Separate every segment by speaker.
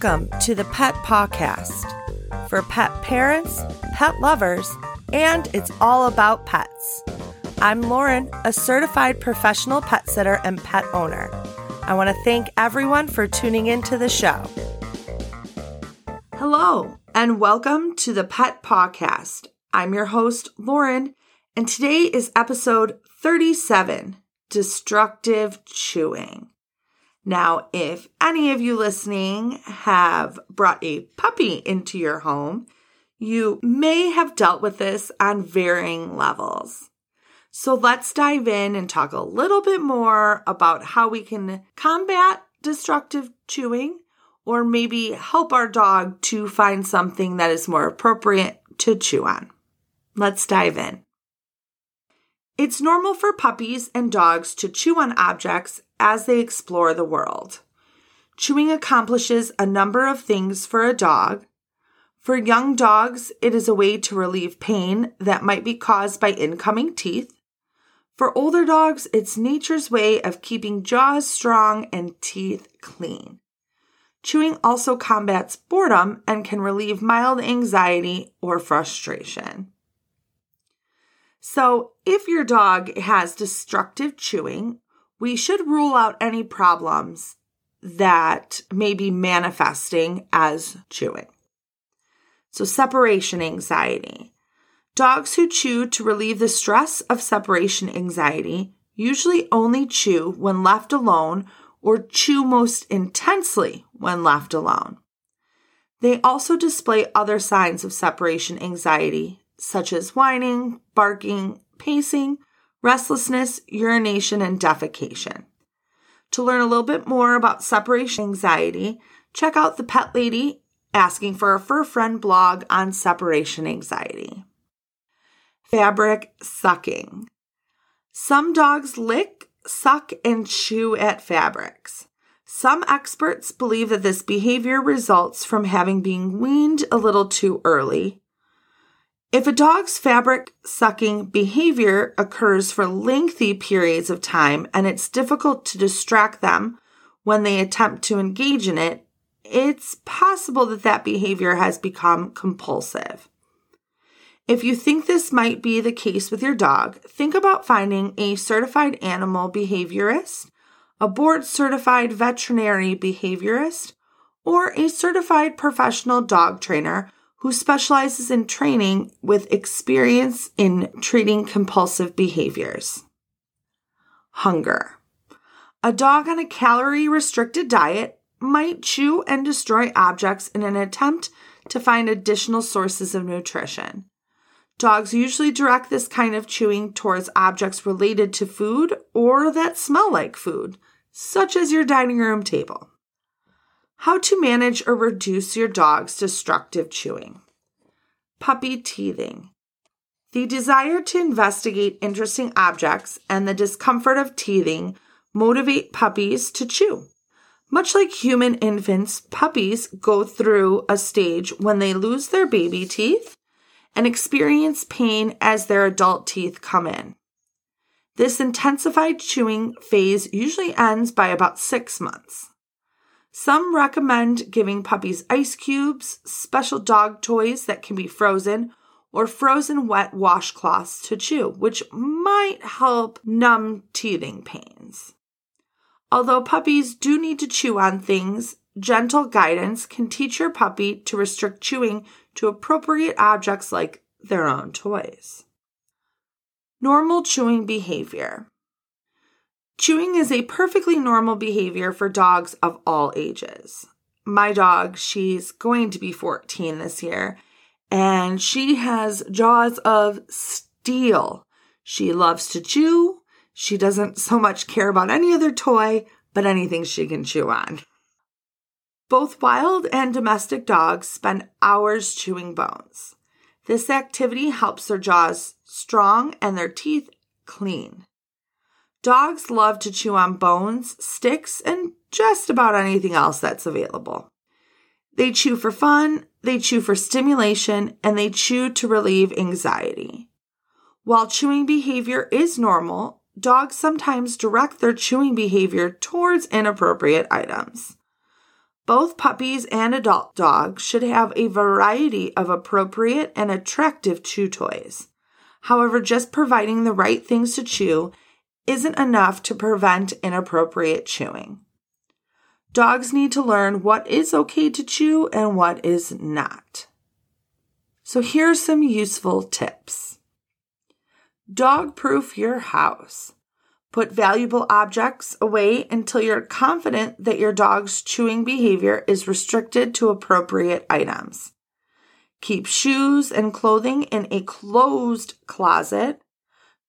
Speaker 1: Welcome to the Pet PawCast for pet parents, pet lovers, and it's all about pets. I'm Lauren, a certified professional pet sitter and pet owner. I want to thank everyone for tuning into the show. Hello, and welcome to the Pet PawCast. I'm your host, Lauren, and today is episode 37 Destructive Chewing. Now, if any of you listening have brought a puppy into your home, you may have dealt with this on varying levels. So let's dive in and talk a little bit more about how we can combat destructive chewing or maybe help our dog to find something that is more appropriate to chew on. Let's dive in. It's normal for puppies and dogs to chew on objects as they explore the world. Chewing accomplishes a number of things for a dog. For young dogs, it is a way to relieve pain that might be caused by incoming teeth. For older dogs, it's nature's way of keeping jaws strong and teeth clean. Chewing also combats boredom and can relieve mild anxiety or frustration. So, if your dog has destructive chewing, we should rule out any problems that may be manifesting as chewing. So, separation anxiety. Dogs who chew to relieve the stress of separation anxiety usually only chew when left alone or chew most intensely when left alone. They also display other signs of separation anxiety, such as whining, barking, pacing, restlessness, urination, and defecation. To learn a little bit more about separation anxiety, check out the Pet Lady Asking for a Fur Friend blog on separation anxiety. Fabric sucking. Some dogs lick, suck, and chew at fabrics. Some experts believe that this behavior results from having been weaned a little too early, if a dog's fabric sucking behavior occurs for lengthy periods of time and it's difficult to distract them when they attempt to engage in it, it's possible that that behavior has become compulsive. If you think this might be the case with your dog, think about finding a certified animal behaviorist, a board certified veterinary behaviorist, or a certified professional dog trainer who specializes in training with experience in treating compulsive behaviors. Hunger. A dog on a calorie restricted diet might chew and destroy objects in an attempt to find additional sources of nutrition. Dogs usually direct this kind of chewing towards objects related to food or that smell like food, such as your dining room table. How to manage or reduce your dog's destructive chewing. Puppy teething. The desire to investigate interesting objects and the discomfort of teething motivate puppies to chew. Much like human infants, puppies go through a stage when they lose their baby teeth and experience pain as their adult teeth come in. This intensified chewing phase usually ends by about six months. Some recommend giving puppies ice cubes, special dog toys that can be frozen, or frozen wet washcloths to chew, which might help numb teething pains. Although puppies do need to chew on things, gentle guidance can teach your puppy to restrict chewing to appropriate objects like their own toys. Normal chewing behavior. Chewing is a perfectly normal behavior for dogs of all ages. My dog, she's going to be 14 this year, and she has jaws of steel. She loves to chew. She doesn't so much care about any other toy, but anything she can chew on. Both wild and domestic dogs spend hours chewing bones. This activity helps their jaws strong and their teeth clean. Dogs love to chew on bones, sticks, and just about anything else that's available. They chew for fun, they chew for stimulation, and they chew to relieve anxiety. While chewing behavior is normal, dogs sometimes direct their chewing behavior towards inappropriate items. Both puppies and adult dogs should have a variety of appropriate and attractive chew toys. However, just providing the right things to chew isn't enough to prevent inappropriate chewing. Dogs need to learn what is okay to chew and what is not. So here are some useful tips. Dog proof your house. Put valuable objects away until you're confident that your dog's chewing behavior is restricted to appropriate items. Keep shoes and clothing in a closed closet,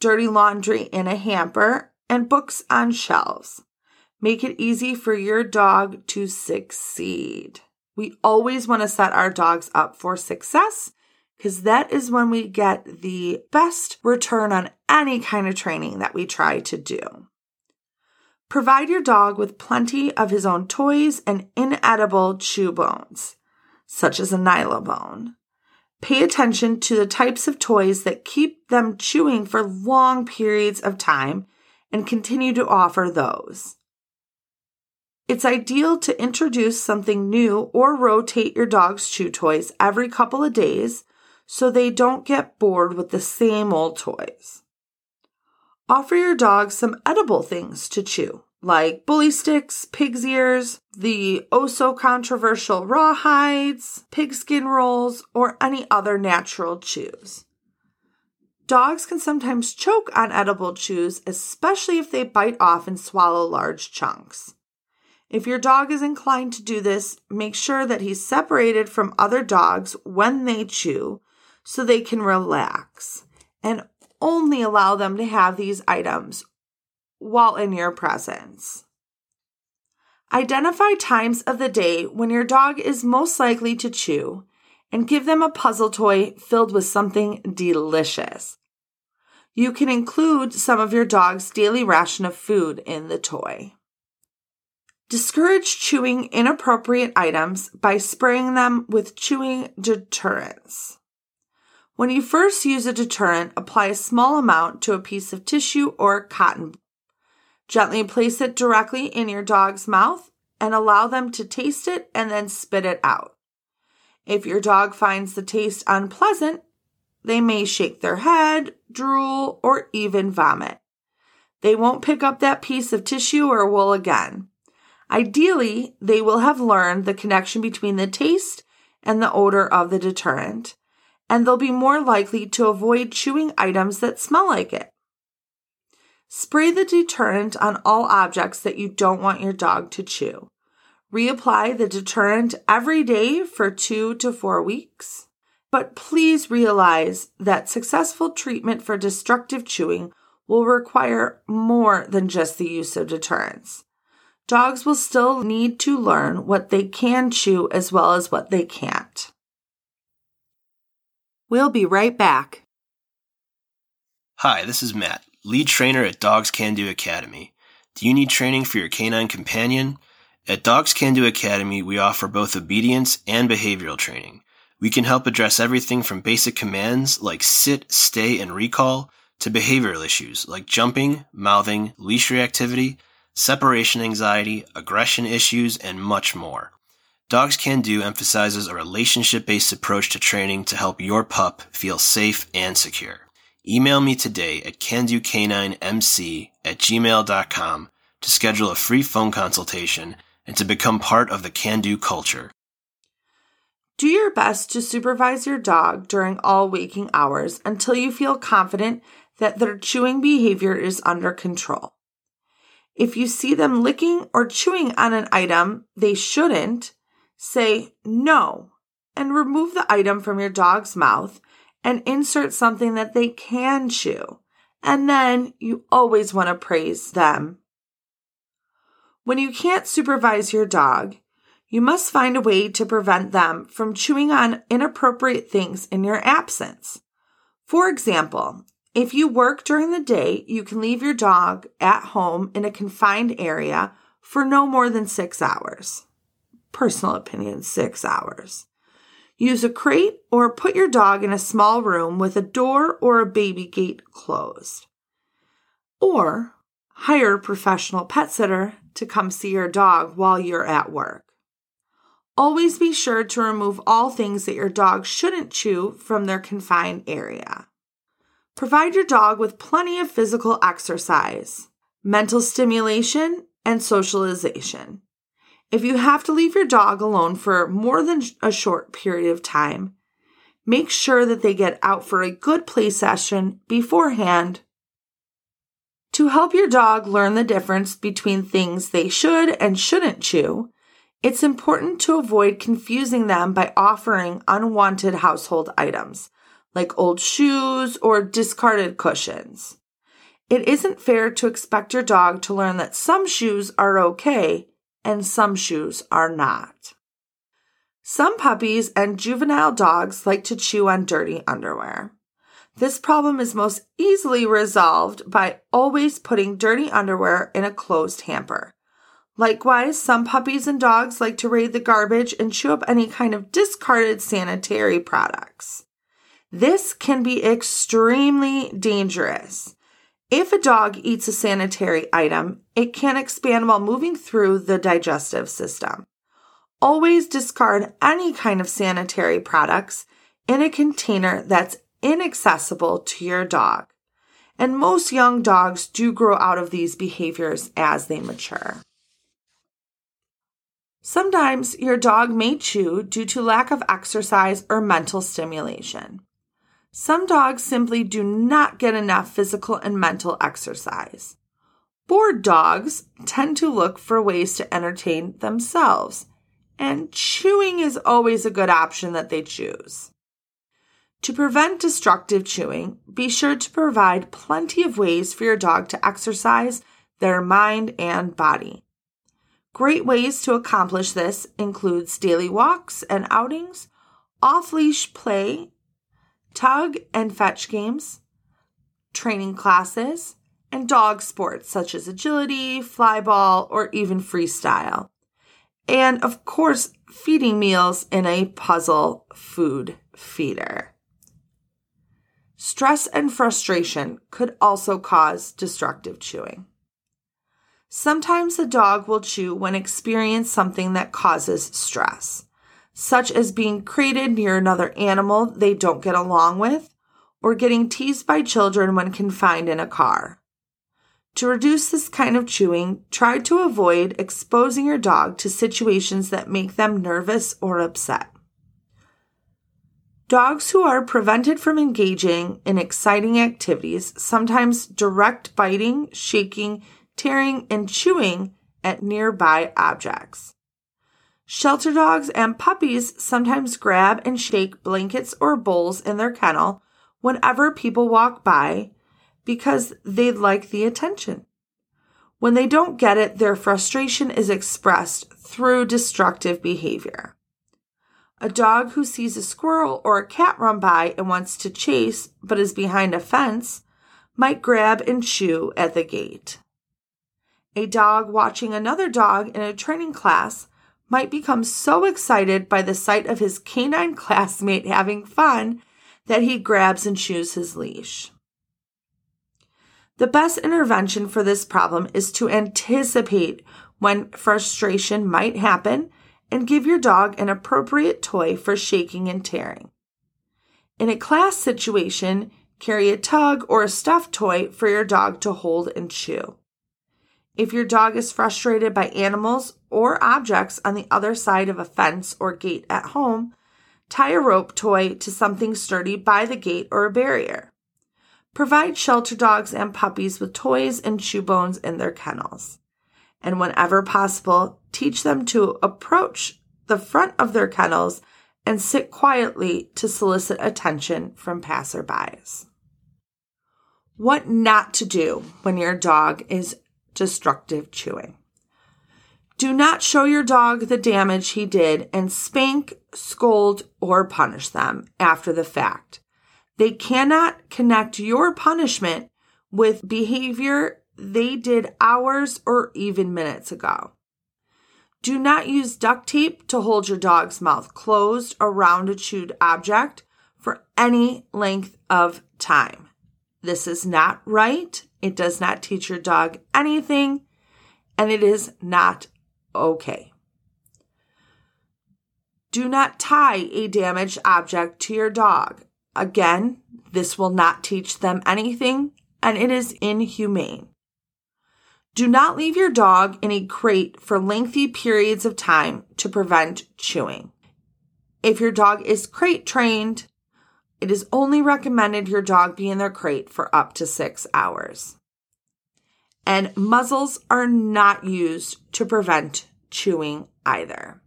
Speaker 1: dirty laundry in a hamper, and books on shelves. Make it easy for your dog to succeed. We always want to set our dogs up for success because that is when we get the best return on any kind of training that we try to do. Provide your dog with plenty of his own toys and inedible chew bones, such as a nylabone. Pay attention to the types of toys that keep them chewing for long periods of time and continue to offer those. It's ideal to introduce something new or rotate your dog's chew toys every couple of days so they don't get bored with the same old toys. Offer your dog some edible things to chew, like bully sticks, pig's ears, the oh so controversial rawhides, pigskin rolls, or any other natural chews. Dogs can sometimes choke on edible chews, especially if they bite off and swallow large chunks. If your dog is inclined to do this, make sure that he's separated from other dogs when they chew so they can relax and only allow them to have these items while in your presence. Identify times of the day when your dog is most likely to chew and give them a puzzle toy filled with something delicious. You can include some of your dog's daily ration of food in the toy. Discourage chewing inappropriate items by spraying them with chewing deterrents. When you first use a deterrent, apply a small amount to a piece of tissue or cotton. Gently place it directly in your dog's mouth and allow them to taste it and then spit it out. If your dog finds the taste unpleasant, they may shake their head, drool, or even vomit. They won't pick up that piece of tissue or wool again. Ideally, they will have learned the connection between the taste and the odor of the deterrent, and they'll be more likely to avoid chewing items that smell like it. Spray the deterrent on all objects that you don't want your dog to chew. Reapply the deterrent every day for two to four weeks. But please realize that successful treatment for destructive chewing will require more than just the use of deterrents dogs will still need to learn what they can chew as well as what they can't. We'll be right back.
Speaker 2: Hi, this is Matt, lead trainer at Dogs CanDo Academy. Do you need training for your canine companion? At Dogs CanDo Academy, we offer both obedience and behavioral training. We can help address everything from basic commands like sit, stay, and recall to behavioral issues like jumping, mouthing, leash reactivity, separation anxiety, aggression issues, and much more. Dogs CanDo emphasizes a relationship based approach to training to help your pup feel safe and secure. Email me today at candocaninemc at gmail.com to schedule a free phone consultation and to become part of the Can Do culture.
Speaker 1: Do your best to supervise your dog during all waking hours until you feel confident that their chewing behavior is under control. If you see them licking or chewing on an item they shouldn't, say no and remove the item from your dog's mouth and insert something that they can chew. And then you always want to praise them. When you can't supervise your dog, you must find a way to prevent them from chewing on inappropriate things in your absence. For example, if you work during the day, you can leave your dog at home in a confined area for no more than six hours. Personal opinion, six hours. Use a crate or put your dog in a small room with a door or a baby gate closed. Or hire a professional pet sitter to come see your dog while you're at work. Always be sure to remove all things that your dog shouldn't chew from their confined area. Provide your dog with plenty of physical exercise, mental stimulation, and socialization. If you have to leave your dog alone for more than a short period of time, make sure that they get out for a good play session beforehand. To help your dog learn the difference between things they should and shouldn't chew, it's important to avoid confusing them by offering unwanted household items like old shoes or discarded cushions. It isn't fair to expect your dog to learn that some shoes are okay and some shoes are not. Some puppies and juvenile dogs like to chew on dirty underwear. This problem is most easily resolved by always putting dirty underwear in a closed hamper. Likewise, some puppies and dogs like to raid the garbage and chew up any kind of discarded sanitary products. This can be extremely dangerous. If a dog eats a sanitary item, it can expand while moving through the digestive system. Always discard any kind of sanitary products in a container that's inaccessible to your dog. And most young dogs do grow out of these behaviors as they mature. Sometimes your dog may chew due to lack of exercise or mental stimulation. Some dogs simply do not get enough physical and mental exercise. Bored dogs tend to look for ways to entertain themselves, and chewing is always a good option that they choose. To prevent destructive chewing, be sure to provide plenty of ways for your dog to exercise their mind and body. Great ways to accomplish this includes daily walks and outings, off-leash play, tug and fetch games, training classes, and dog sports such as agility, flyball, or even freestyle. And of course, feeding meals in a puzzle food feeder. Stress and frustration could also cause destructive chewing. Sometimes the dog will chew when experience something that causes stress, such as being crated near another animal they don't get along with, or getting teased by children when confined in a car. To reduce this kind of chewing, try to avoid exposing your dog to situations that make them nervous or upset. Dogs who are prevented from engaging in exciting activities sometimes direct biting, shaking, tearing, and chewing at nearby objects. Shelter dogs and puppies sometimes grab and shake blankets or bowls in their kennel whenever people walk by because they'd like the attention. When they don't get it, their frustration is expressed through destructive behavior. A dog who sees a squirrel or a cat run by and wants to chase but is behind a fence might grab and chew at the gate. A dog watching another dog in a training class might become so excited by the sight of his canine classmate having fun that he grabs and chews his leash. The best intervention for this problem is to anticipate when frustration might happen and give your dog an appropriate toy for shaking and tearing. In a class situation, carry a tug or a stuffed toy for your dog to hold and chew. If your dog is frustrated by animals or objects on the other side of a fence or gate at home, tie a rope toy to something sturdy by the gate or a barrier. Provide shelter dogs and puppies with toys and chew bones in their kennels. And whenever possible, teach them to approach the front of their kennels and sit quietly to solicit attention from passerbys. What not to do when your dog is destructive chewing. Do not show your dog the damage he did and spank, scold, or punish them after the fact. They cannot connect your punishment with behavior they did hours or even minutes ago. Do not use duct tape to hold your dog's mouth closed around a chewed object for any length of time. This is not right it does not teach your dog anything, and it is not okay. Do not tie a damaged object to your dog. Again, this will not teach them anything and it is inhumane. Do not leave your dog in a crate for lengthy periods of time to prevent chewing. If your dog is crate trained, it is only recommended your dog be in their crate for up to six hours. And muzzles are not used to prevent chewing either.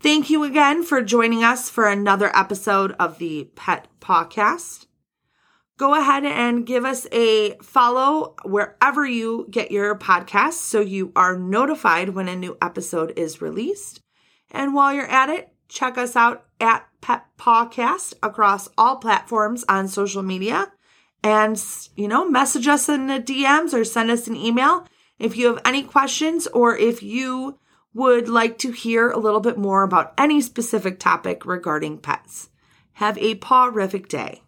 Speaker 1: Thank you again for joining us for another episode of the Pet PawCast go ahead and give us a follow wherever you get your podcasts so you are notified when a new episode is released. And while you're at it, check us out at Pet PawCast across all platforms on social media. And, you know, message us in the DMs or send us an email if you have any questions or if you would like to hear a little bit more about any specific topic regarding pets. Have a pawrific day.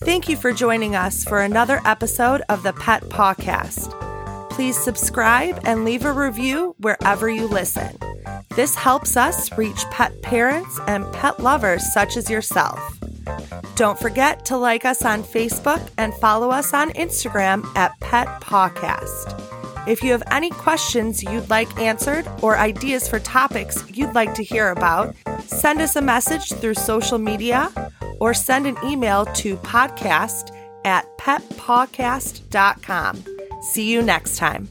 Speaker 1: Thank you for joining us for another episode of the Pet PawCast. Please subscribe and leave a review wherever you listen. This helps us reach pet parents and pet lovers such as yourself. Don't forget to like us on Facebook and follow us on Instagram at Pet PawCast. If you have any questions you'd like answered or ideas for topics you'd like to hear about, send us a message through social media or send an email to podcast at petpawcast.com. See you next time.